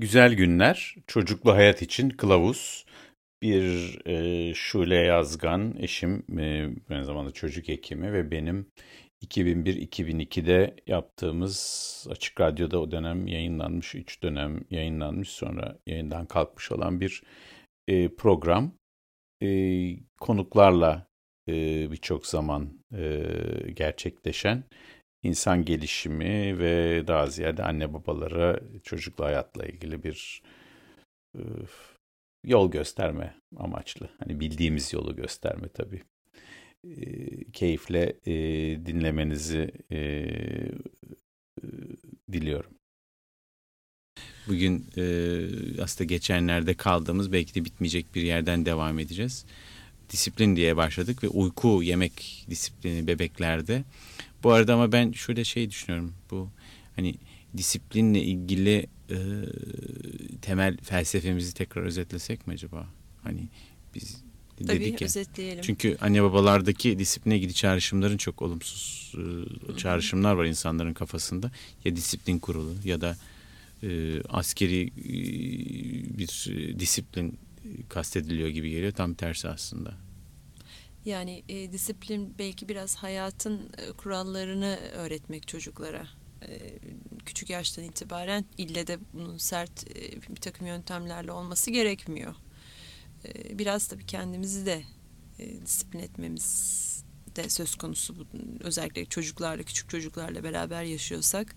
Güzel Günler, Çocuklu Hayat için Kılavuz. Bir e, Şule Yazgan, eşim, e, aynı zamanda çocuk hekimi ve benim 2001-2002'de yaptığımız Açık Radyo'da o dönem yayınlanmış, 3 dönem yayınlanmış sonra yayından kalkmış olan bir e, program. E, konuklarla e, birçok zaman e, gerçekleşen insan gelişimi ve daha ziyade anne babalara çocuklu hayatla ilgili bir e, yol gösterme amaçlı. Hani bildiğimiz yolu gösterme tabii. E, keyifle e, dinlemenizi e, e, diliyorum. Bugün e, aslında geçenlerde kaldığımız belki de bitmeyecek bir yerden devam edeceğiz. Disiplin diye başladık ve uyku yemek disiplini bebeklerde bu arada ama ben şöyle şey düşünüyorum. Bu hani disiplinle ilgili e, temel felsefemizi tekrar özetlesek mi acaba? Hani biz Tabii, dedik ya. özetleyelim. Çünkü anne babalardaki disipline ilgili çağrışımların çok olumsuz e, çağrışımlar var insanların kafasında. Ya disiplin kurulu ya da e, askeri e, bir e, disiplin kastediliyor gibi geliyor. Tam tersi aslında. Yani e, disiplin belki biraz hayatın e, kurallarını öğretmek çocuklara. E, küçük yaştan itibaren ille de bunun sert e, bir takım yöntemlerle olması gerekmiyor. E, biraz tabii kendimizi de disiplin etmemiz de söz konusu. Özellikle çocuklarla, küçük çocuklarla beraber yaşıyorsak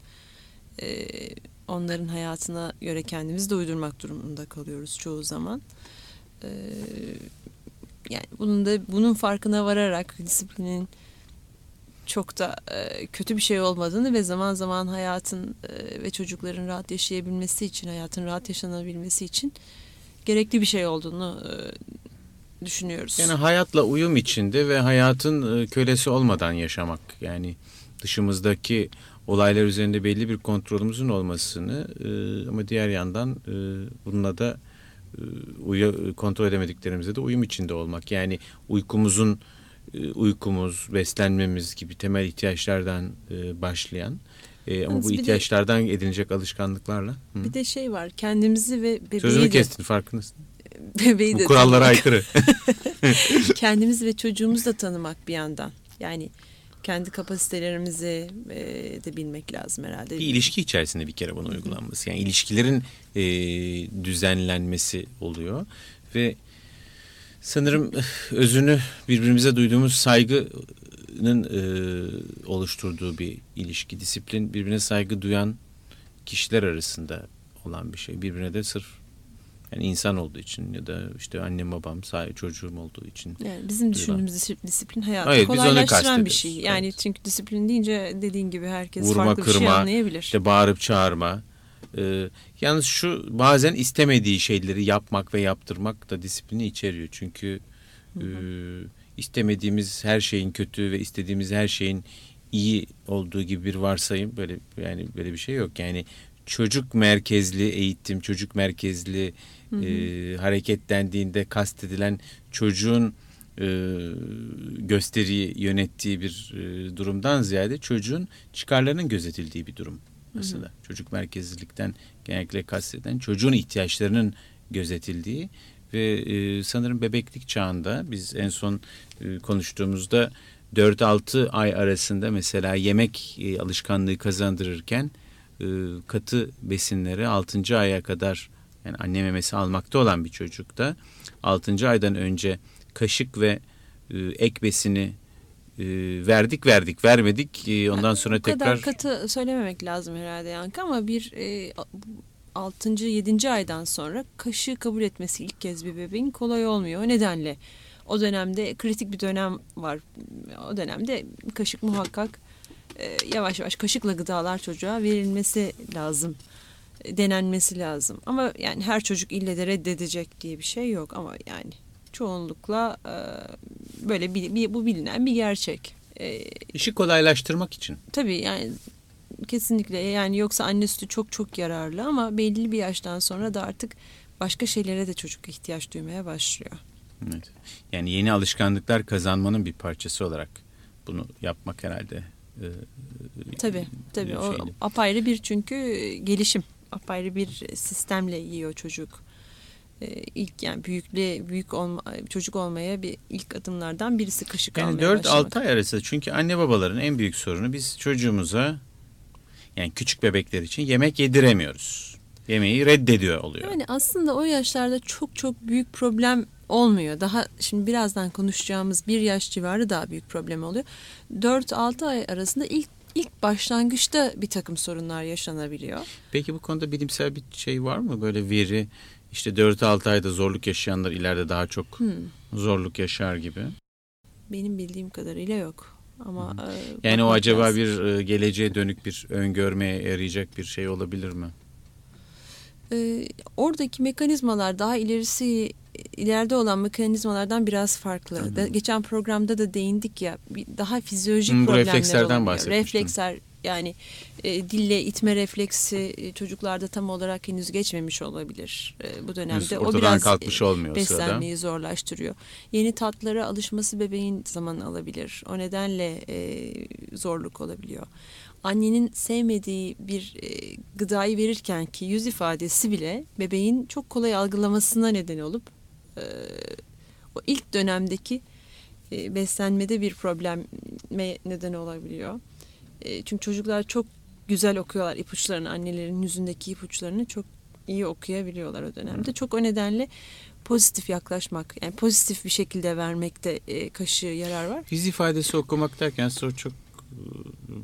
onların hayatına göre kendimizi de uydurmak durumunda kalıyoruz çoğu zaman. E, yani bunun da bunun farkına vararak disiplinin çok da e, kötü bir şey olmadığını ve zaman zaman hayatın e, ve çocukların rahat yaşayabilmesi için, hayatın rahat yaşanabilmesi için gerekli bir şey olduğunu e, düşünüyoruz. Yani hayatla uyum içinde ve hayatın kölesi olmadan yaşamak. Yani dışımızdaki olaylar üzerinde belli bir kontrolümüzün olmasını ama diğer yandan e, bununla da uyu, kontrol edemediklerimize de uyum içinde olmak. Yani uykumuzun e, uykumuz, beslenmemiz gibi temel ihtiyaçlardan e, başlayan ama Yalnız bu ihtiyaçlardan de, edinecek alışkanlıklarla. Hı. Bir de şey var kendimizi ve bebeği Sözünü de, kestin farkındasın. Bebeği bu de kurallara aykırı. kendimizi ve çocuğumuzu da tanımak bir yandan. Yani kendi kapasitelerimizi e, de bilmek lazım herhalde. Bir ilişki içerisinde bir kere bunu uygulanması. Yani ilişkilerin e, düzenlenmesi oluyor ve sanırım özünü birbirimize duyduğumuz saygının e, oluşturduğu bir ilişki. Disiplin birbirine saygı duyan kişiler arasında olan bir şey. Birbirine de sırf yani insan olduğu için ya da işte annem babam sahibi çocuğum olduğu için. Yani bizim düşündüğümüz disiplin hayatı Hayır, kolaylaştıran bir şey. Yani evet. çünkü disiplin deyince dediğin gibi herkes Vurma, farklı kırma, bir şey anlayabilir. İşte bağırıp çağırma. Ee, yalnız şu bazen istemediği şeyleri yapmak ve yaptırmak da disiplini içeriyor. Çünkü hı hı. E, istemediğimiz her şeyin kötü ve istediğimiz her şeyin iyi olduğu gibi bir varsayım böyle yani böyle bir şey yok. Yani çocuk merkezli eğitim, çocuk merkezli hı hı. E, hareketlendiğinde kastedilen çocuğun e, gösteriyi yönettiği bir e, durumdan ziyade çocuğun çıkarlarının gözetildiği bir durum aslında. Hı hı. Çocuk merkezlilikten genellikle kasteden çocuğun ihtiyaçlarının gözetildiği ve e, sanırım bebeklik çağında biz en son e, konuştuğumuzda 4-6 ay arasında mesela yemek e, alışkanlığı kazandırırken e, katı besinleri 6. aya kadar yani anne memesi almakta olan bir çocukta 6. aydan önce kaşık ve e, ek besini e, verdik verdik vermedik e, ondan sonra o tekrar. Kadar katı söylememek lazım herhalde Yankı ama bir e, 6. 7. aydan sonra kaşığı kabul etmesi ilk kez bir bebeğin kolay olmuyor. O nedenle o dönemde kritik bir dönem var. O dönemde kaşık muhakkak e, yavaş yavaş kaşıkla gıdalar çocuğa verilmesi lazım denenmesi lazım. Ama yani her çocuk ille de reddedecek diye bir şey yok ama yani çoğunlukla e, böyle bir, bir, bu bilinen bir gerçek. E, İşi kolaylaştırmak için. Tabii yani kesinlikle yani yoksa anne sütü çok çok yararlı ama belli bir yaştan sonra da artık başka şeylere de çocuk ihtiyaç duymaya başlıyor. Evet. Yani yeni alışkanlıklar kazanmanın bir parçası olarak bunu yapmak herhalde. E, tabii tabii o apayrı bir çünkü gelişim apayrı bir sistemle yiyor çocuk. E, ilk yani büyükle büyük olma, çocuk olmaya bir ilk adımlardan birisi kaşık Yani almaya 4-6 ay arası çünkü anne babaların en büyük sorunu biz çocuğumuza yani küçük bebekler için yemek yediremiyoruz. Yemeği reddediyor oluyor. Yani aslında o yaşlarda çok çok büyük problem olmuyor. Daha şimdi birazdan konuşacağımız bir yaş civarı daha büyük problem oluyor. 4-6 ay arasında ilk ilk başlangıçta bir takım sorunlar yaşanabiliyor. Peki bu konuda bilimsel bir şey var mı? Böyle veri işte 4-6 ayda zorluk yaşayanlar ileride daha çok Hmm. zorluk yaşar gibi. Benim bildiğim kadarıyla yok. Ama e, Yani o acaba lazım. bir e, geleceğe dönük bir öngörmeye yarayacak bir şey olabilir mi? E, oradaki mekanizmalar daha ilerisi ileride olan mekanizmalardan biraz farklı. Hı hı. Da- geçen programda da değindik ya daha fizyolojik Hı, bu problemler reflekslerden. Refleksler yani e, dille itme refleksi e, çocuklarda tam olarak henüz geçmemiş olabilir e, bu dönemde. Henüz o biraz kalkmış olmuyor o sırada. beslenmeyi zorlaştırıyor. Yeni tatlara alışması bebeğin zaman alabilir. O nedenle e, zorluk olabiliyor. Annenin sevmediği bir e, gıdayı verirken ki yüz ifadesi bile bebeğin çok kolay algılamasına neden olup e, o ilk dönemdeki e, beslenmede bir probleme neden olabiliyor. E, çünkü çocuklar çok güzel okuyorlar ipuçlarını, annelerin yüzündeki ipuçlarını çok iyi okuyabiliyorlar o dönemde. Çok o nedenle pozitif yaklaşmak, yani pozitif bir şekilde vermekte e, kaşığı yarar var. Yüz ifadesi okumak derken sonra çok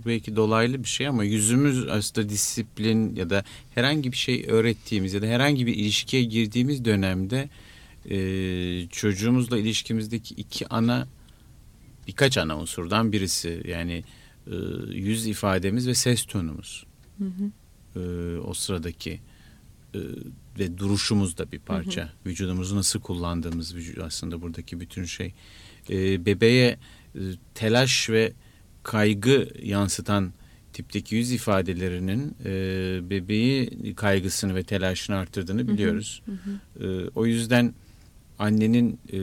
belki dolaylı bir şey ama yüzümüz aslında disiplin ya da herhangi bir şey öğrettiğimiz ya da herhangi bir ilişkiye girdiğimiz dönemde e, çocuğumuzla ilişkimizdeki iki ana birkaç ana unsurdan birisi yani e, yüz ifademiz ve ses tonumuz Hı hı. e, o sıradaki e, ve duruşumuz da bir parça. Vücudumuzu nasıl kullandığımız aslında buradaki bütün şey. E, bebeğe e, telaş ve kaygı yansıtan tipteki yüz ifadelerinin e, bebeği kaygısını ve telaşını arttırdığını biliyoruz. Hı hı. E, o yüzden annenin e,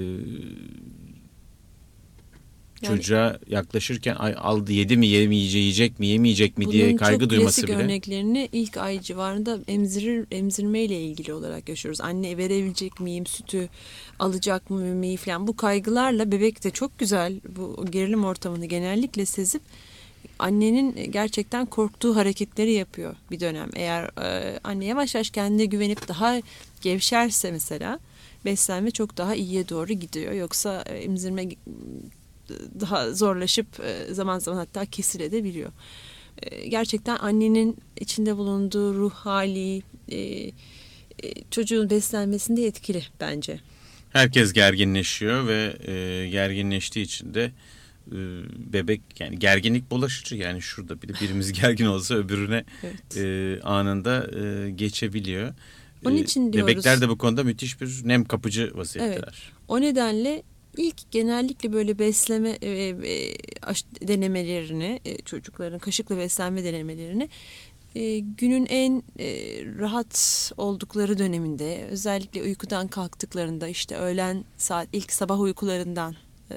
Yani- çocuğa yaklaşırken "Ay, aldı yedi mi yemeyecek yiyecek mi yemeyecek mi Bunun diye kaygı çok duyması bile. örneklerini ilk ay civarında emzirir emzirmeyle ilgili olarak yaşıyoruz. Anne verebilecek miyim, sütü alacak mı memeyi falan bu kaygılarla bebek de çok güzel bu gerilim ortamını genellikle sezip annenin gerçekten korktuğu hareketleri yapıyor bir dönem. Eğer e, anne yavaş yavaş kendine güvenip daha gevşerse mesela beslenme çok daha iyiye doğru gidiyor. Yoksa e, emzirme daha zorlaşıp e, zaman zaman hatta kesilebiliyor. E, Gerçekten annenin içinde bulunduğu ruh hali e, çocuğun beslenmesinde etkili bence. Herkes gerginleşiyor ve gerginleştiği için de bebek yani gerginlik bulaşıcı yani şurada bile birimiz gergin olsa öbürüne Evet. e, anında e, geçebiliyor. Onun için diyoruz. Bebekler de bu konuda müthiş bir nem kapıcı vaziyetteler. O nedenle ilk genellikle böyle besleme e, e, denemelerini e, çocukların kaşıkla beslenme denemelerini e, günün en e, rahat oldukları döneminde özellikle uykudan kalktıklarında işte öğlen saat ilk sabah uykularından e,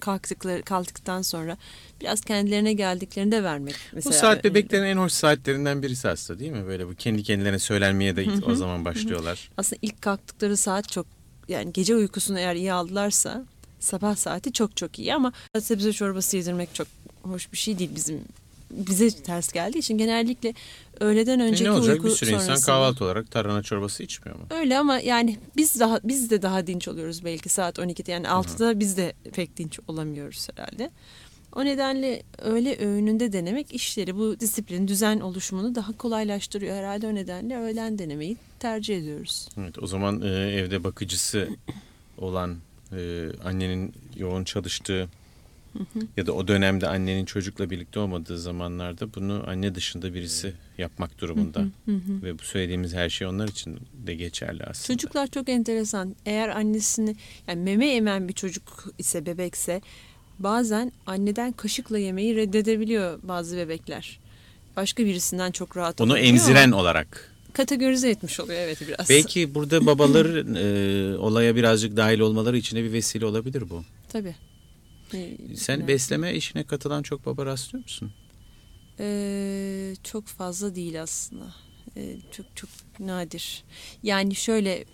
kalktıkları kalktıktan sonra biraz kendilerine geldiklerinde vermek Bu mesela. saat bebeklerin en hoş saatlerinden birisi aslında değil mi? Böyle bu kendi kendilerine söylenmeye de o zaman başlıyorlar. aslında ilk kalktıkları saat çok yani gece uykusunu eğer iyi aldılarsa sabah saati çok çok iyi ama sebze çorbası yedirmek çok hoş bir şey değil bizim bize ters geldiği için genellikle öğleden E önceki ne olacak uyku bir sürü insan sonrasında. kahvaltı olarak tarhana çorbası içmiyor mu? Öyle ama yani biz daha biz de daha dinç oluyoruz belki saat 12'de yani 6'da biz de pek dinç olamıyoruz herhalde. O nedenle öğle öğününde denemek işleri bu disiplin düzen oluşumunu daha kolaylaştırıyor herhalde o nedenle öğlen denemeyi tercih ediyoruz. Evet, o zaman e, evde bakıcısı olan e, annenin yoğun çalıştığı ya da o dönemde annenin çocukla birlikte olmadığı zamanlarda bunu anne dışında birisi yapmak durumunda. Ve bu söylediğimiz her şey onlar için de geçerli aslında. Çocuklar çok enteresan. Eğer annesini yani meme emen bir çocuk ise bebekse bazen anneden kaşıkla yemeği reddedebiliyor bazı bebekler. Başka birisinden çok rahat olabiliyor emziren ama olarak. kategorize etmiş oluyor evet biraz. Belki burada babaların e, olaya birazcık dahil olmaları için de bir vesile olabilir bu. Tabii. Ee, Sen evet. besleme işine katılan çok baba rastlıyor musun? Ee, çok fazla değil aslında. E, çok çok nadir. Yani şöyle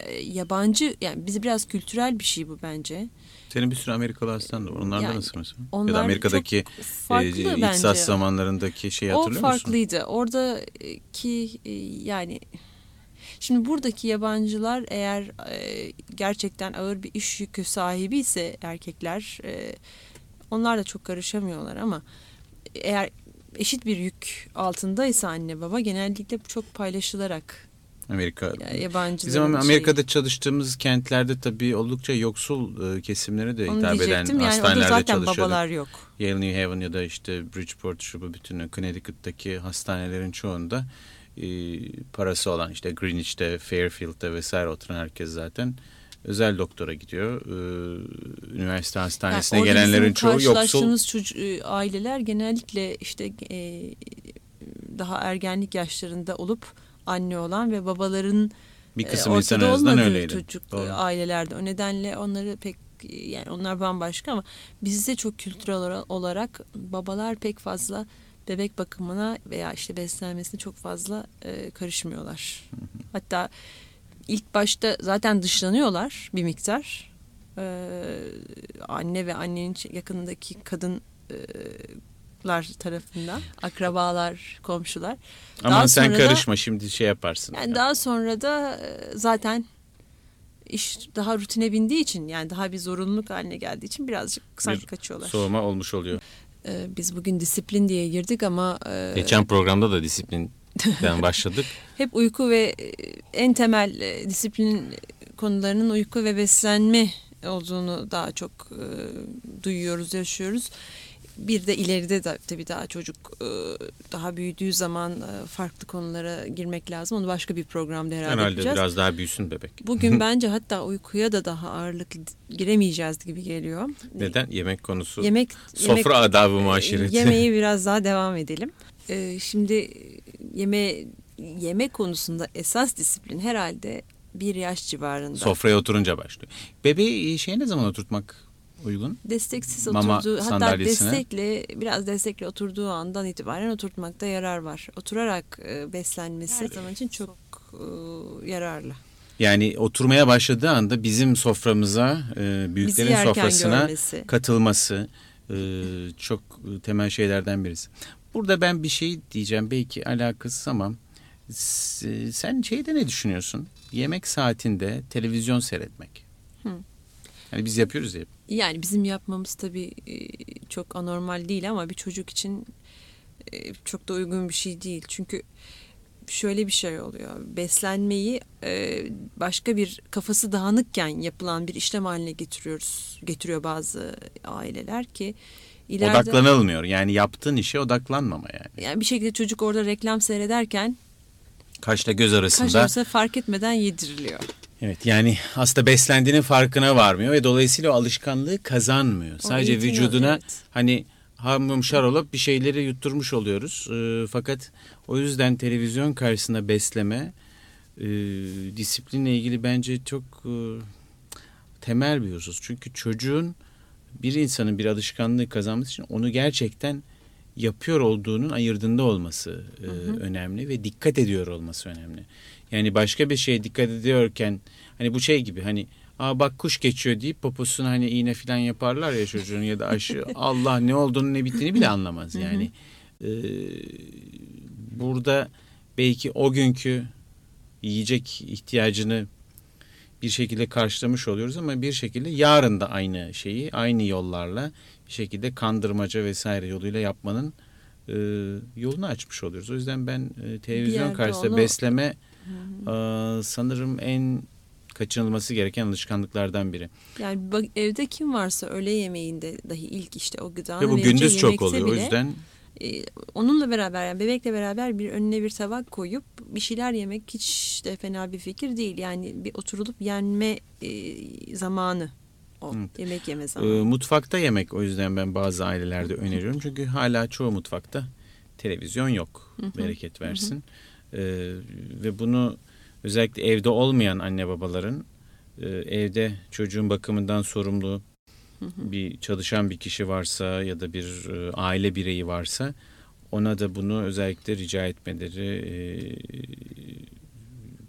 e, yabancı yani bizi biraz kültürel bir şey bu bence. Senin bir sürü Amerikalı hastan da var. Onlar Yani da nasıl mesela? Ya onlar da Amerika'daki e, bence. İhtisas zamanlarındaki şeyi O hatırlıyor musun? farklıydı. Oradaki e, yani şimdi buradaki yabancılar eğer e, gerçekten ağır bir iş yükü sahibi ise erkekler e, onlar da çok karışamıyorlar ama eğer eşit bir yük altındaysa anne baba genellikle çok paylaşılarak Amerika. ya, yabancıların Bizim. Amerika'da çalıştığımız kentlerde tabii oldukça yoksul e, kesimlere de Onu hitap eden yani hastanelerde zaten çalışıyorduk. babalar yok. Yale New Haven ya da işte Bridgeport şu bu bütün Connecticut'taki hastanelerin çoğunda e, parası olan işte Greenwich'te, Fairfield'de vesaire oturan herkes zaten özel doktora gidiyor. E, üniversite hastanesine Yani gelenlerin çoğu yoksul. çocuğu- e, aileler genellikle işte e, daha ergenlik yaşlarında olup anne olan ve babaların Bir e, kısım insan en ortada azından öyleydi. çocuk e, Doğru. ailelerde. O nedenle onları pek e, yani onlar bambaşka ama bizde çok kültürel olarak- olarak babalar pek fazla bebek bakımına veya işte beslenmesine çok fazla e, karışmıyorlar. Hatta ilk başta zaten dışlanıyorlar bir miktar. Ee, anne ve annenin yakınındaki kadınlar tarafından, akrabalar, komşular. Daha sen sonra da- karışma şimdi şey yaparsın. Yani daha sonra da e, zaten iş daha rutine bindiği için yani daha bir zorunluluk haline geldiği için birazcık sanki Bir kaçıyorlar. Soğuma olmuş oluyor. Ee, biz bugün disiplin diye girdik ama e, Geçen programda da disiplinden başladık. hep uyku ve e, en temel e, disiplin konularının uyku ve beslenme olduğunu daha çok e, duyuyoruz, yaşıyoruz. Bir de ileride de tabii daha çocuk e, daha büyüdüğü zaman e, farklı konulara girmek lazım. Onu başka bir programda herhalde, Herhalde yapacağız. biraz daha büyüsün bebek. Bugün bence hatta uykuya da daha ağırlıklı giremeyeceğiz gibi geliyor. Neden? Yemek konusu. Yemek, Sofra yemek adabı muaşireti. Yemeği biraz daha devam edelim. Ee, şimdi yeme yeme konusunda esas disiplin herhalde bir yaş civarında. Sofraya oturunca başlıyor. Bebeği şeye ne zaman oturtmak uygun? Desteksiz Mama oturduğu hatta destekle biraz destekle oturduğu andan itibaren oturtmakta yarar var. Oturarak e, beslenmesi her zaman için çok e, yararlı. Yani oturmaya başladığı anda bizim soframıza, e, büyüklerin sofrasına görmesi. katılması e, çok temel şeylerden birisi. Burada ben bir şey diyeceğim belki alakasız ama sen şeyde ne düşünüyorsun? Yemek saatinde televizyon seyretmek. Hı. Hani biz yapıyoruz ya. Yani bizim yapmamız tabii e, çok anormal değil ama bir çocuk için e, çok da uygun bir şey değil. Çünkü şöyle bir şey oluyor. Beslenmeyi e, başka bir kafası dağınıkken yapılan bir işlem haline getiriyoruz. Getiriyor bazı aileler ki ileride Odaklanılmıyor. Yani yaptığın işe odaklanmama yani. yani bir şekilde çocuk orada reklam seyrederken Kaşla göz arasında. kaşarsa fark etmeden yediriliyor. Evet yani aslında beslendiğinin farkına varmıyor ve dolayısıyla o alışkanlığı kazanmıyor. O Sadece eğitim vücuduna evet. hani hamımşar olup bir şeyleri yutturmuş oluyoruz. Ee, fakat o yüzden televizyon karşısında besleme e, disiplinle ilgili bence çok e, temel bir husus. Çünkü çocuğun bir insanın bir alışkanlığı kazanması için onu gerçekten yapıyor olduğunun ayırdığında olması e, önemli ve dikkat ediyor olması önemli. Yani başka bir şeye dikkat ediyorken hani bu şey gibi hani Aa bak kuş geçiyor deyip poposuna hani iğne falan yaparlar ya çocuğun ya da aşı Allah ne olduğunu ne bittiğini bile anlamaz yani. Ee, burada belki o günkü yiyecek ihtiyacını bir şekilde karşılamış oluyoruz ama bir şekilde yarın da aynı şeyi aynı yollarla bir şekilde kandırmaca vesaire yoluyla yapmanın e, yolunu açmış oluyoruz. O yüzden ben e, televizyon karşısında onu- besleme e, sanırım en kaçınılması gereken alışkanlıklardan biri. Yani bak, evde kim varsa öğle yemeğinde dahi ilk işte o gıdanın Ve bu gündüz çok oluyor. O bile, yüzden e, onunla beraber yani bebekle beraber bir önüne bir tabak koyup bir şeyler yemek hiç de fena bir fikir değil. Yani bir oturulup yenme e, zamanı o Evet. yemek yeme e, zamanı. mutfakta yemek o yüzden ben bazı ailelerde öneriyorum. Çünkü hala çoğu mutfakta televizyon yok. Bereket versin. E, ve bunu özellikle evde olmayan anne babaların e, evde çocuğun bakımından sorumlu bir çalışan bir kişi varsa ya da bir e, aile bireyi varsa ona da bunu özellikle rica etmeleri e,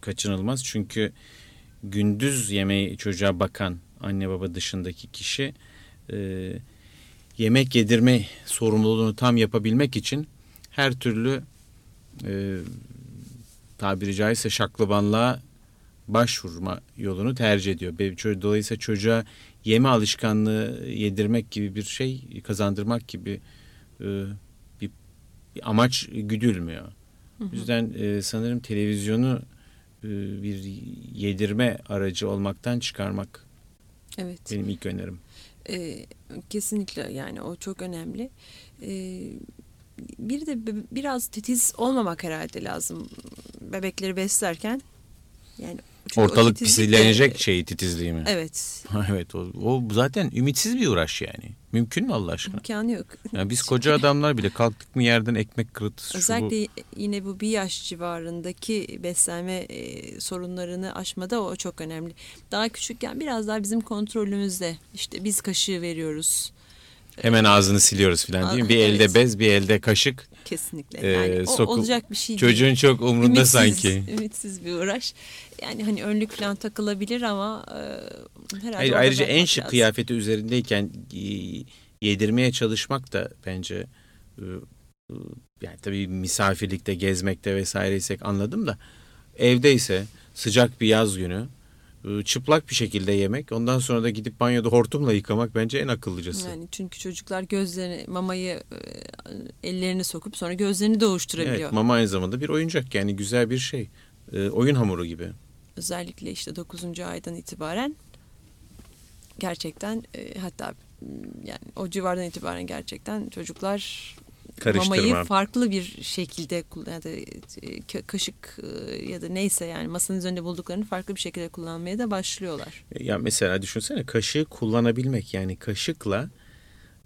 kaçınılmaz. Çünkü gündüz yemeği çocuğa bakan anne baba dışındaki kişi e, yemek yedirme sorumluluğunu tam yapabilmek için her türlü e, tabiri caizse şaklabanlığa başvurma yolunu tercih ediyor. Dolayısıyla çocuğa yeme alışkanlığı yedirmek gibi bir şey kazandırmak gibi e, bir, bir amaç güdülmüyor. Hı hı. O yüzden e, sanırım televizyonu e, bir yedirme aracı olmaktan çıkarmak evet. benim ilk önerim. E, kesinlikle yani o çok önemli. E, bir de biraz titiz olmamak herhalde lazım bebekleri beslerken. Yani Ortalık pislenecek şey titizliği mi? Evet. evet o, o zaten ümitsiz bir uğraş yani. Mümkün mü Allah aşkına? İmkanı yok. Yani biz koca adamlar bile kalktık mı yerden ekmek kırıntısı. Özellikle bu. yine bu bir yaş civarındaki beslenme e, sorunlarını aşmada o çok önemli. Daha küçükken biraz daha bizim kontrolümüzde. İşte biz kaşığı veriyoruz. Hemen ağzını siliyoruz falan değil mi? Bir evet. elde bez, bir elde kaşık. Kesinlikle. Yani ee, o olacak bir şey Çocuğun değil. çok umrunda ümitsiz, sanki. Ümitsiz bir uğraş. Yani hani önlük falan takılabilir ama e, herhalde Hayır, ayrıca en şık lazım. kıyafeti üzerindeyken e, yedirmeye çalışmak da bence e, e, yani tabii misafirlikte gezmekte vesaireysek anladım da evdeyse sıcak bir yaz günü çıplak bir şekilde yemek ondan sonra da gidip banyoda hortumla yıkamak bence en akıllıcası. Yani çünkü çocuklar gözlerini mamayı ellerini sokup sonra gözlerini doğuşturabiliyor. Evet mama aynı zamanda bir oyuncak yani güzel bir şey. oyun hamuru gibi özellikle işte 9. aydan itibaren gerçekten e, hatta yani o civardan itibaren gerçekten çocuklar mamayı farklı bir şekilde ya da e, kaşık e, ya da neyse yani masanın üzerinde bulduklarını farklı bir şekilde kullanmaya da başlıyorlar. Ya mesela düşünsene kaşığı kullanabilmek yani kaşıkla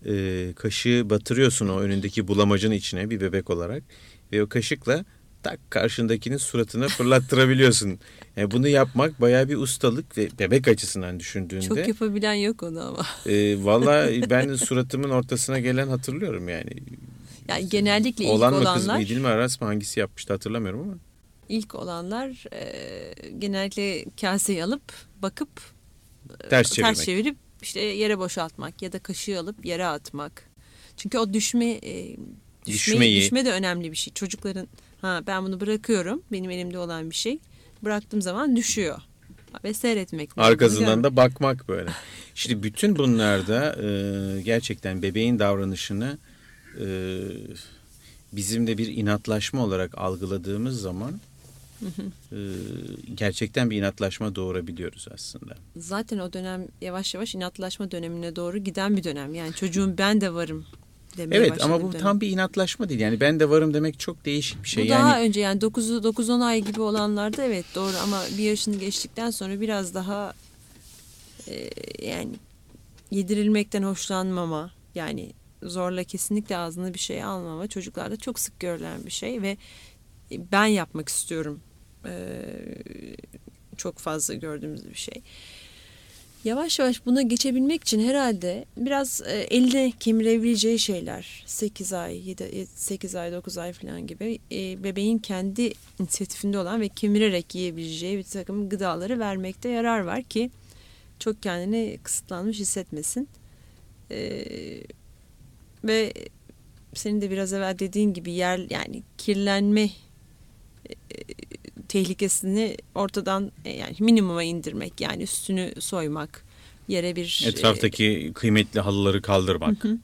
e, kaşığı batırıyorsun o önündeki bulamacın içine bir bebek olarak ve o kaşıkla tak karşındakinin suratına fırlattırabiliyorsun. Yani bunu yapmak baya bir ustalık ve bebek açısından düşündüğünde. Çok yapabilen yok onu ama. E, Valla ben suratımın ortasına gelen hatırlıyorum yani. Yani genellikle ilk Olan mı kız mı İdil mi Aras mı hangisi yapmıştı hatırlamıyorum ama. İlk olanlar e, genellikle kaseyi alıp bakıp e, ters, çevirmek. ters çevirip işte yere boşaltmak ya da kaşığı alıp yere atmak. Çünkü o düşme e, düşmeyi, Düşmeyi. düşme de önemli bir şey. Çocukların Ha ben bunu bırakıyorum. Benim elimde olan bir şey. Bıraktığım zaman düşüyor. Ve seyretmek. Arkasından da bakmak böyle. Şimdi bütün bunlarda e, gerçekten bebeğin davranışını e, bizim de bir inatlaşma olarak algıladığımız zaman e, gerçekten bir inatlaşma doğurabiliyoruz aslında. Zaten o dönem yavaş yavaş inatlaşma dönemine doğru giden bir dönem. Yani çocuğum ben de varım demeye Evet ama bu tam bir inatlaşma değil. Yani ben de varım demek çok değişik bir şey. Bu yani... daha önce yani 9-10 ay gibi olanlarda evet doğru ama bir yaşını geçtikten sonra biraz daha e, yani yedirilmekten hoşlanmama yani zorla kesinlikle ağzına bir şey almama çocuklarda çok sık görülen bir şey ve ben yapmak istiyorum ee, çok fazla gördüğümüz bir şey yavaş yavaş buna geçebilmek için herhalde biraz e, elde kemirebileceği şeyler 8 ay 7, 8 ay 9 ay falan gibi e, bebeğin kendi inisiyatifinde olan ve kemirerek yiyebileceği bir takım gıdaları vermekte yarar var ki çok kendini kısıtlanmış hissetmesin. E, ve senin de biraz evvel dediğin gibi yer yani kirlenme e, tehlikesini ortadan e, yani minimuma indirmek yani üstünü soymak yere bir etraftaki e, kıymetli halıları kaldırmak. Hı hı.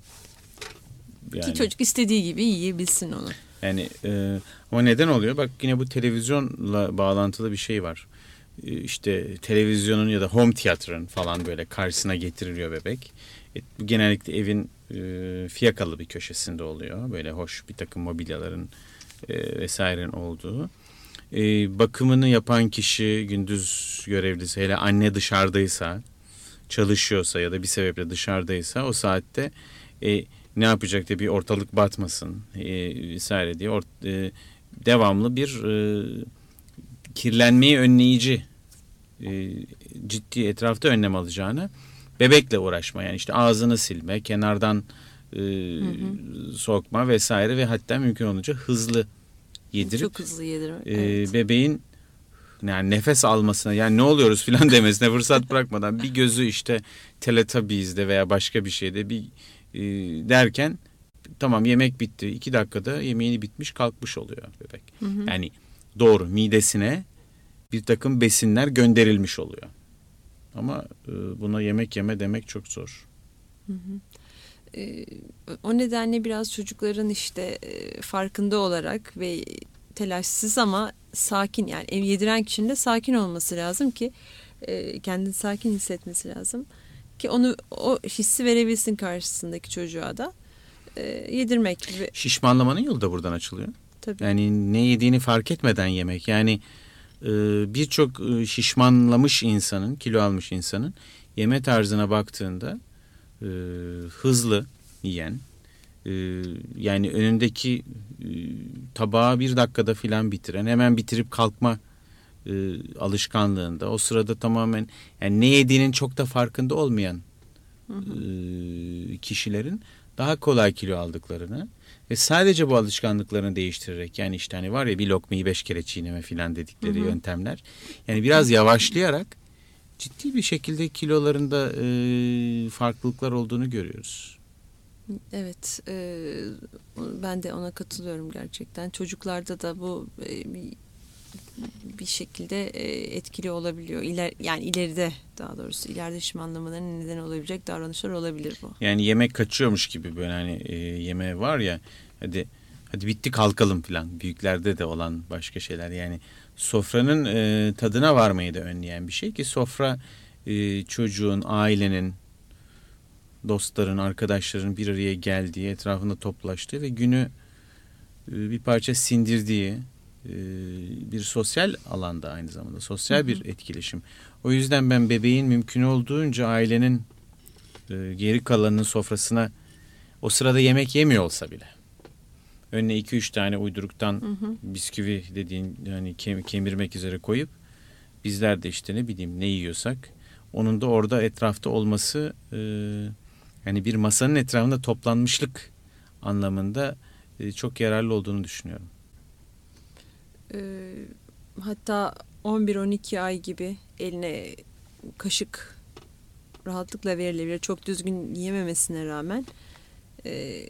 Yani. Ki çocuk istediği gibi yiyebilsin onu. Yani e, ama neden oluyor? Bak yine bu televizyonla bağlantılı bir şey var. E, işte televizyonun ya da home tiyatronun falan böyle karşısına getiriliyor bebek. E, genellikle evin e, fiyakalı bir köşesinde oluyor. Böyle hoş bir takım mobilyaların e, vesairenin olduğu e, bakımını yapan kişi gündüz görevlisi hele anne dışarıdaysa çalışıyorsa ya da bir sebeple dışarıdaysa o saatte e, ne yapacak diye bir ortalık batmasın e, vesaire diye or, e, devamlı bir e, kirlenmeyi önleyici e, ciddi etrafta önlem alacağını bebekle uğraşma yani işte ağzını silme kenardan e, sokma vesaire ve hatta mümkün olunca hızlı yedirip Çok hızlı yedirmek. e, evet. bebeğin yani nefes almasına yani ne oluyoruz filan demesine fırsat bırakmadan bir gözü işte Teletubbies'de veya başka bir şeyde bir e, derken tamam yemek bitti. iki dakikada yemeğini bitmiş kalkmış oluyor bebek. Hı hı. Yani doğru midesine bir takım besinler gönderilmiş oluyor. Ama e, buna yemek yeme demek çok zor. Ee, o nedenle biraz çocukların işte e, farkında olarak ve telaşsız ama sakin yani ev yediren kişinin de sakin olması lazım ki e, kendini sakin hissetmesi lazım ki onu o hissi verebilsin karşısındaki çocuğa da e, yedirmek ve Şişmanlamanın yolu da buradan açılıyor. tabii Yani ne yediğini fark etmeden yemek. Yani e, birçok e, şişmanlamış insanın, kilo almış insanın yeme tarzına baktığında e, hızlı yiyen, e, yani önündeki tabağı bir dakikada filan bitiren, hemen bitirip kalkma alışkanlığında, o sırada tamamen yani ne yediğinin çok da farkında olmayan kişilerin daha kolay kilo aldıklarını ve sadece bu alışkanlıklarını değiştirerek yani işte hani var ya bir lokmayı beş kere çiğneme filan dedikleri Hı hı. yöntemler yani biraz yavaşlayarak ciddi bir şekilde kilolarında e, farklılıklar olduğunu görüyoruz. Evet, e, ben de ona katılıyorum gerçekten. Çocuklarda da bu e, bir, şekilde e, etkili olabiliyor. İler, yani ileride daha doğrusu ileride şişmanlamaların neden olabilecek davranışlar olabilir bu. Yani yemek kaçıyormuş gibi böyle hani e, yemeğe var ya hadi hadi bitti kalkalım filan büyüklerde de olan başka şeyler yani sofranın e, tadına varmayı da önleyen bir şey ki sofra e, çocuğun ailenin dostların arkadaşların bir araya geldiği etrafında toplaştığı ve günü e, bir parça sindirdiği bir sosyal alanda aynı zamanda sosyal bir etkileşim. O yüzden ben bebeğin mümkün olduğunca ailenin e, geri kalanının sofrasına o sırada yemek yemiyor olsa bile önüne 2-3 tane uyduruktan Hı hı. bisküvi dediğin yani kem- kemirmek üzere koyup bizler de işte ne bileyim ne yiyorsak onun da orada etrafta olması e, yani bir masanın etrafında toplanmışlık anlamında e, çok yararlı olduğunu düşünüyorum. E, hatta 11-12 ay gibi eline kaşık rahatlıkla verilebilir. Çok düzgün yiyememesine rağmen e,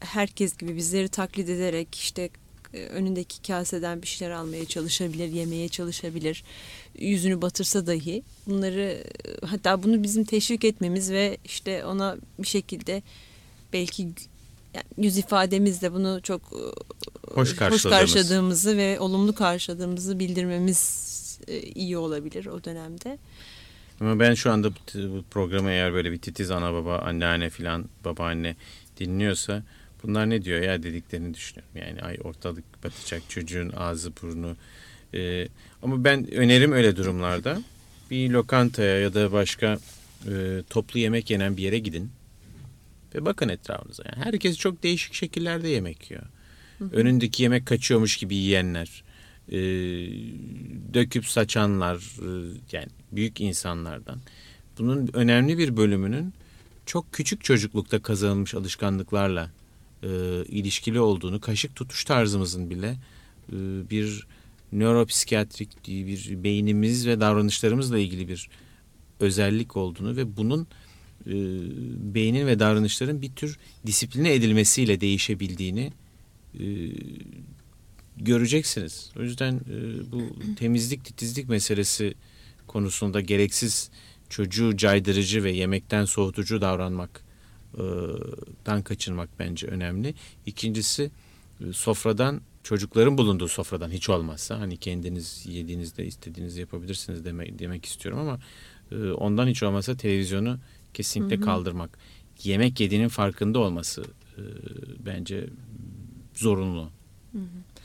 herkes gibi bizleri taklit ederek işte e, önündeki kaseden bir şeyler almaya çalışabilir, yemeye çalışabilir. Yüzünü batırsa dahi bunları e, hatta bunu bizim teşvik etmemiz ve işte ona bir şekilde belki yani yüz ifademizle bunu çok e, Hoş karşıladığımız. karşıladığımızı ve olumlu karşıladığımızı bildirmemiz e, iyi olabilir o dönemde. Ama ben şu anda bu- bu programı eğer böyle bir titiz ana baba, anneanne filan babaanne dinliyorsa bunlar ne diyor ya dediklerini düşünüyorum. Yani ay ortalık batacak çocuğun ağzı burnu. Ee, ama ben önerim öyle durumlarda bir lokantaya ya da başka e, toplu yemek yenen bir yere gidin ve bakın etrafınıza. Yani herkes çok değişik şekillerde yemek yiyor. Önündeki yemek kaçıyormuş gibi yiyenler, e, döküp saçanlar, e, yani büyük insanlardan. Bunun önemli bir bölümünün çok küçük çocuklukta kazanılmış alışkanlıklarla e, ilişkili olduğunu, kaşık tutuş tarzımızın bile e, bir nöropsikiyatrik bir beynimiz ve davranışlarımızla ilgili bir özellik olduğunu ve bunun e, beynin ve davranışların bir tür disipline edilmesiyle değişebildiğini e, göreceksiniz. O yüzden e, bu temizlik titizlik meselesi konusunda gereksiz çocuğu caydırıcı ve yemekten soğutucu davranmaktan kaçınmak bence önemli. İkincisi e, sofradan çocukların bulunduğu sofradan hiç olmazsa hani kendiniz yediğinizde istediğinizi yapabilirsiniz demek, demek istiyorum ama e, ondan hiç olmazsa televizyonu kesinlikle Hı hı. kaldırmak. Yemek yediğinin farkında olması e, bence zorunlu.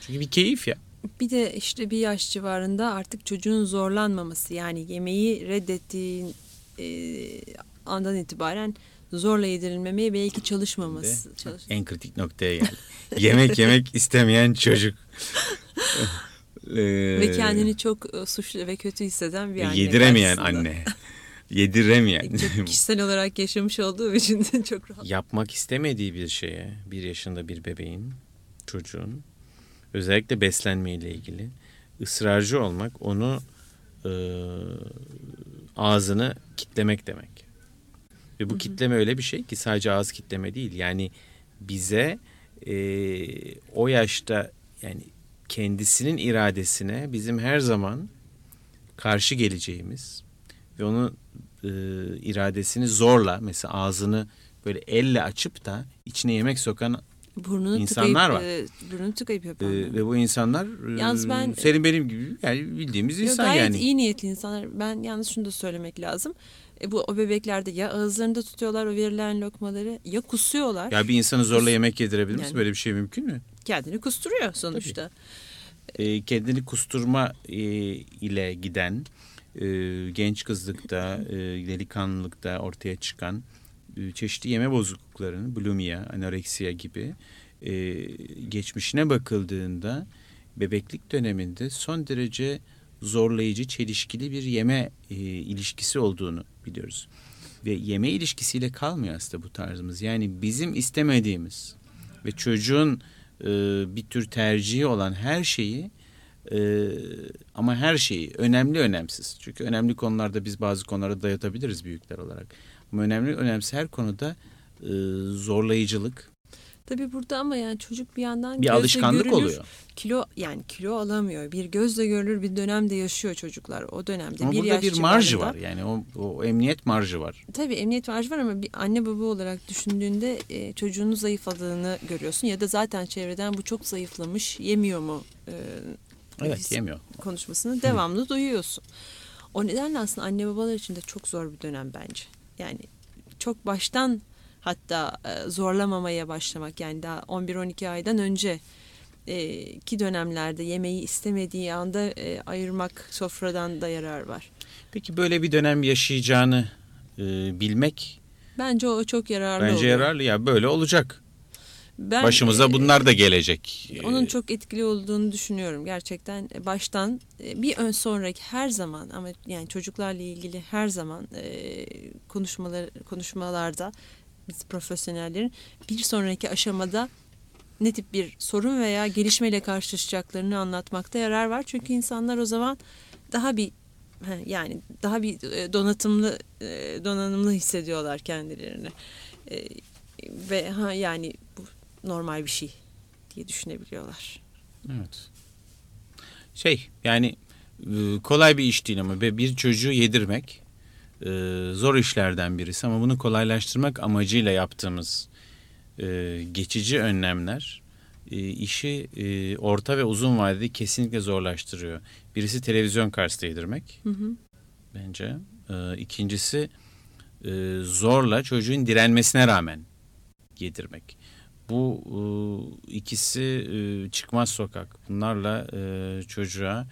Çünkü bir keyif ya. Bir de işte bir yaş civarında artık çocuğun zorlanmaması yani yemeği reddettiğin e, andan itibaren zorla yedirilmemeye belki çalışmaması. Çalış- En kritik noktaya geldi. yemek yemek istemeyen çocuk. Ee, ve kendini çok e, suçlu ve kötü hisseden bir anne. yediremeyen karşısında. anne. Yediremeyen. Çok kişisel olarak yaşamış olduğum için de çok rahat. Yapmak istemediği bir şeye bir yaşında bir bebeğin, çocuğun özellikle beslenmeyle ilgili ısrarcı olmak onu e, ağzını kitlemek demek. Ve bu kitleme öyle bir şey ki sadece ağız kitleme değil. Yani bize e, o yaşta yani kendisinin iradesine bizim her zaman karşı geleceğimiz ve onun e, iradesini zorla mesela ağzını böyle elle açıp da içine yemek sokan Burnunu İnsanlar tıkayıp, e, burnunu tıkayıp e, yapanlar. ve bu insanlar e, Yalnız ben- senin benim gibi yani bildiğimiz Yo, insan gayet yani. iyi niyetli insanlar. Ben yalnız şunu da söylemek lazım. E, bu o bebeklerde ya ağızlarında tutuyorlar o verilen lokmaları ya kusuyorlar. Ya bir insanı zorla yemek yedirebilir misin? Yani- Böyle bir şey mümkün mü? Kendini kusturuyor sonuçta. e, kendini kusturma e, ile giden e, genç kızlıkta, e, delikanlılıkta ortaya çıkan e, çeşitli yeme bozukluklarının bulimia, anoreksiya gibi geçmişine bakıldığında bebeklik döneminde son derece zorlayıcı, çelişkili bir yeme ilişkisi olduğunu biliyoruz. Ve yeme ilişkisiyle kalmıyor aslında bu tarzımız. Yani bizim istemediğimiz ve çocuğun bir tür tercihi olan her şeyi e, ama her şeyi önemli önemsiz. Çünkü önemli konularda biz bazı konulara dayatabiliriz büyükler olarak. Ama önemli önemsiz her konuda e, zorlayıcılık Tabii burada ama yani çocuk bir yandan bir gözle alışkanlık görülür, oluyor. Kilo yani kilo alamıyor. Bir gözle görülür bir dönemde yaşıyor çocuklar. O dönemde Ama bir burada yaş bir marjı var. Yani o, o emniyet marjı var. Tabii emniyet marjı var ama bir anne baba olarak düşündüğünde e, çocuğunun zayıfladığını görüyorsun. Ya da zaten çevreden bu çok zayıflamış yemiyor mu e, Evet yemiyor. konuşmasını devamlı duyuyorsun. O nedenle aslında anne babalar için de çok zor bir dönem bence. Yani çok baştan hatta e, zorlamamaya başlamak yani daha 11-12 aydan önce e, ki dönemlerde yemeği istemediği anda e, ayırmak sofradan da yarar var. Peki böyle bir dönem yaşayacağını bilmek Bence o çok yararlı bence oluyor. yararlı ya böyle olacak. Ben, Başımıza e, bunlar da gelecek. Onun çok etkili olduğunu düşünüyorum gerçekten. E, baştan e, bir ön sonraki her zaman ama yani çocuklarla ilgili her zaman konuşmalar konuşmalarda biz profesyonellerin bir sonraki aşamada ne tip bir sorun veya gelişmeyle karşılaşacaklarını anlatmakta yarar var. Çünkü insanlar o zaman daha bir yani daha bir donatımlı donanımlı hissediyorlar kendilerini. Ve ha yani normal bir şey diye düşünebiliyorlar. Evet. Şey yani e, kolay bir iş değil ama bir çocuğu yedirmek e, zor işlerden birisi ama bunu kolaylaştırmak amacıyla yaptığımız e, geçici önlemler işi orta ve uzun vadede kesinlikle zorlaştırıyor. Birisi televizyon karşısında yedirmek Hı hı. bence. İkincisi zorla çocuğun direnmesine rağmen yedirmek. Bu e, ikisi e, çıkmaz sokak. Bunlarla e, çocuğa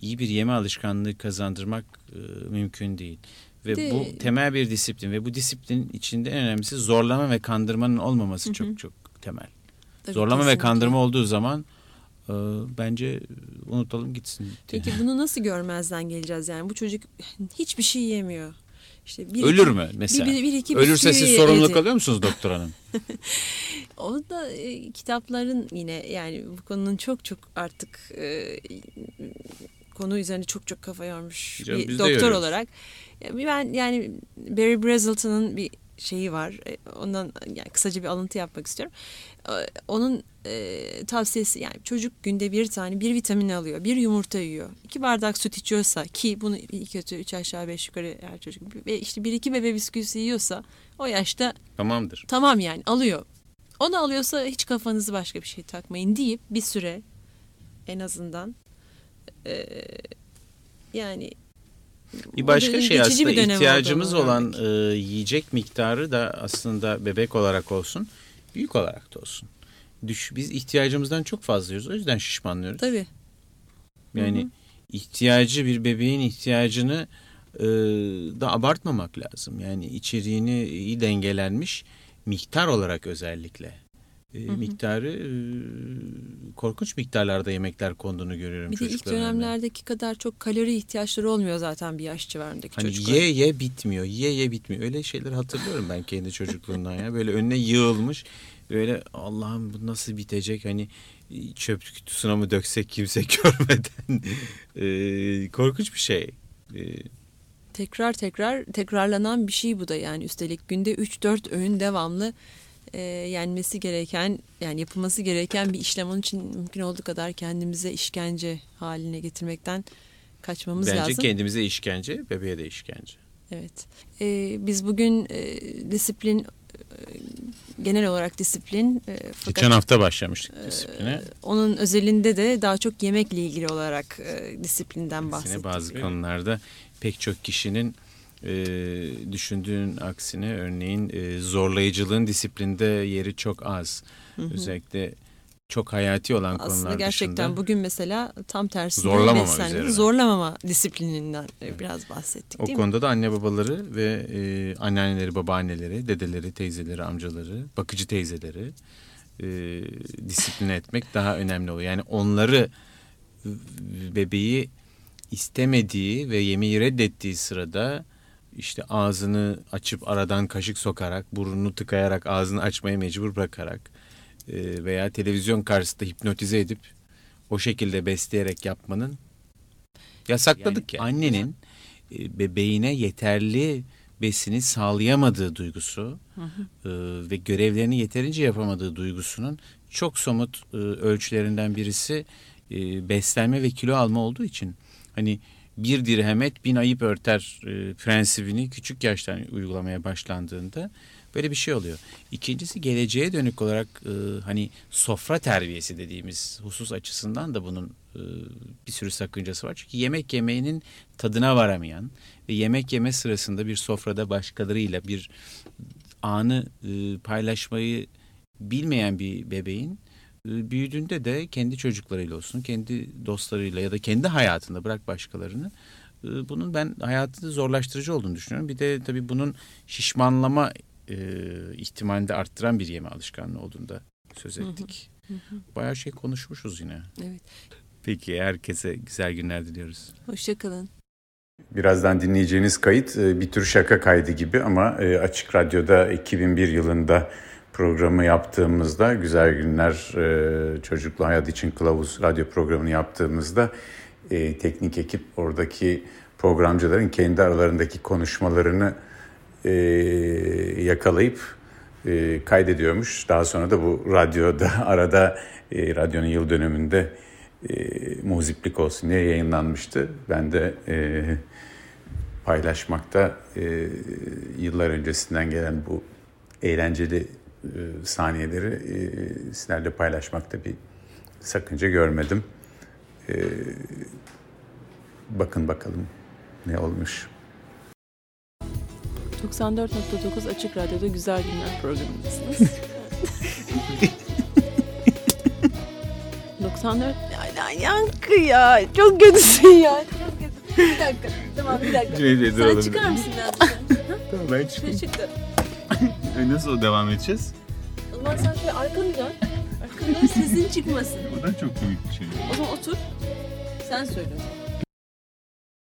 iyi bir yeme alışkanlığı kazandırmak e, mümkün değil. Ve De- bu temel bir disiplin ve bu disiplin içinde en önemlisi zorlama ve kandırmanın olmaması Hı hı. çok çok temel. Tabii zorlama ve kesinlikle. kandırma olduğu zaman e, bence unutalım gitsin. Peki bunu nasıl görmezden geleceğiz yani bu çocuk hiçbir şey yemiyor. İşte bir Ölür mü mesela? Bir, bir, iki Ölürse siz sorumluluk yedi. alıyor musunuz doktor hanım? O da e, kitapların yine yani bu konunun çok çok artık e, konu üzerine çok çok kafa yormuş Canım, bir doktor olarak. Ben yani Barry Brazelton'ın bir şeyi var. E, Ondan yani kısaca bir alıntı yapmak istiyorum. E, Onun e, tavsiyesi yani çocuk günde bir tane bir vitamin alıyor. Bir yumurta yiyor. iki bardak süt içiyorsa ki bunu iyi kötü üç aşağı beş yukarı her çocuk ve işte bir iki bebe bisküvisi yiyorsa o yaşta Tamamdır. Tamam yani alıyor. Onu alıyorsa hiç kafanızı başka bir şey takmayın deyip bir süre en azından eee, yani Bir başka şey aslında bir ihtiyacımız olan e, yiyecek miktarı da aslında bebek olarak olsun, büyük olarak da olsun. Düş, biz ihtiyacımızdan çok fazla yiyoruz. O yüzden şişmanlıyoruz. tabii Yani Hı hı. ihtiyacı bir bebeğin ihtiyacını e, da abartmamak lazım. Yani içeriğini iyi dengelenmiş miktar olarak özellikle. E, hı. miktarı e, korkunç miktarlarda yemekler konduğunu görüyorum Bir de ilk çocukların önüne. dönemlerdeki kadar çok kalori ihtiyaçları olmuyor zaten bir yaş civarındaki Hani çocukların. ye ye bitmiyor, ye ye bitmiyor. Öyle şeyler hatırlıyorum ben kendi çocukluğumdan ya. Böyle önüne yığılmış. Böyle Allah'ım bu nasıl bitecek? Hani çöp kutusuna mı döksek kimse görmeden. Korkunç bir şey. Tekrar tekrar tekrarlanan bir şey bu da yani üstelik günde 3-4 öğün devamlı e, yenmesi gereken yani yapılması gereken bir işlem onun için mümkün olduğu kadar kendimize işkence haline getirmekten kaçmamız bence lazım. kendimize işkence, bebeğe de işkence. Evet. E, biz bugün e, disiplin e, genel olarak disiplin e, fakat Geçen hafta başlamıştık disipline. onun özelinde de daha çok yemekle ilgili olarak e, disiplinden bahsettik. bazı konularda pek çok kişinin e, düşündüğün aksine örneğin e, zorlayıcılığın disiplinde yeri çok az. Özellikle çok hayati olan Aslında konular gerçekten dışında. bugün mesela tam tersine Zorlamama üzerine. zorlamama disiplininden e, biraz bahsettik O değil mi? konuda da anne babaları ve e, anneanneleri, babaanneleri, dedeleri, teyzeleri, amcaları, bakıcı teyzeleri e, disipline etmek daha önemli oluyor. Yani onları bebeği istemediği ve yemeği reddettiği sırada işte ağzını açıp aradan kaşık sokarak, burnunu tıkayarak, ağzını açmaya mecbur bırakarak e, veya televizyon karşısında hipnotize edip o şekilde besleyerek yapmanın yasakladık yani. Annenin e, bebeğine yeterli besini sağlayamadığı duygusu e, ve görevlerini yeterince yapamadığı duygusunun çok somut e, ölçülerinden birisi e, beslenme ve kilo alma olduğu için hani bir dirhem et bin ayıp örter e, prensibini küçük yaştan uygulamaya başlandığında böyle bir şey oluyor. İkincisi geleceğe dönük olarak e, hani sofra terbiyesi dediğimiz husus açısından da bunun e, bir sürü sakıncası var. Çünkü yemek yemeğinin tadına varamayan ve yemek yeme sırasında bir sofrada başkalarıyla bir anı e, paylaşmayı bilmeyen bir bebeğin büyüdüğünde de kendi çocuklarıyla olsun, kendi dostlarıyla ya da kendi hayatında bırak başkalarını e, bunun ben hayatını zorlaştırıcı olduğunu düşünüyorum. Bir de tabii bunun şişmanlama e, ihtimalini de arttıran bir yeme alışkanlığı olduğunu da söz ettik. Bayağı şey konuşmuşuz yine. Evet. Peki herkese güzel günler diliyoruz. Hoşçakalın. Birazdan dinleyeceğiniz kayıt e, bir tür şaka kaydı gibi ama e, Açık Radyo'da 2001 yılında programı yaptığımızda Güzel Günler e, Çocuklu Hayat için Kılavuz radyo programını yaptığımızda e, teknik ekip oradaki programcıların kendi aralarındaki konuşmalarını e, yakalayıp e, kaydediyormuş. Daha sonra da bu radyoda arada e, radyonun yıl dönümünde e, muziplik olsun diye yayınlanmıştı. Ben de e, paylaşmakta e, yıllar öncesinden gelen bu eğlenceli saniyeleri e, sizlerle paylaşmakta bir sakınca görmedim. E, bakın bakalım ne olmuş. 94.9 Açık Radyo'da Güzel Günler programındasınız. 94 ya, ya, yankı ya çok kötüsün ya çok kötü. Bir dakika tamam bir dakika. Sen çıkar mısın dışarı? Tamam ben çıktı. Nasıl devam edeceğiz? O zaman sen şöyle arkanı dön. Arkanı dön sesin çıkmasın. Bu da çok komik bir şey. O zaman otur. Sen söyle.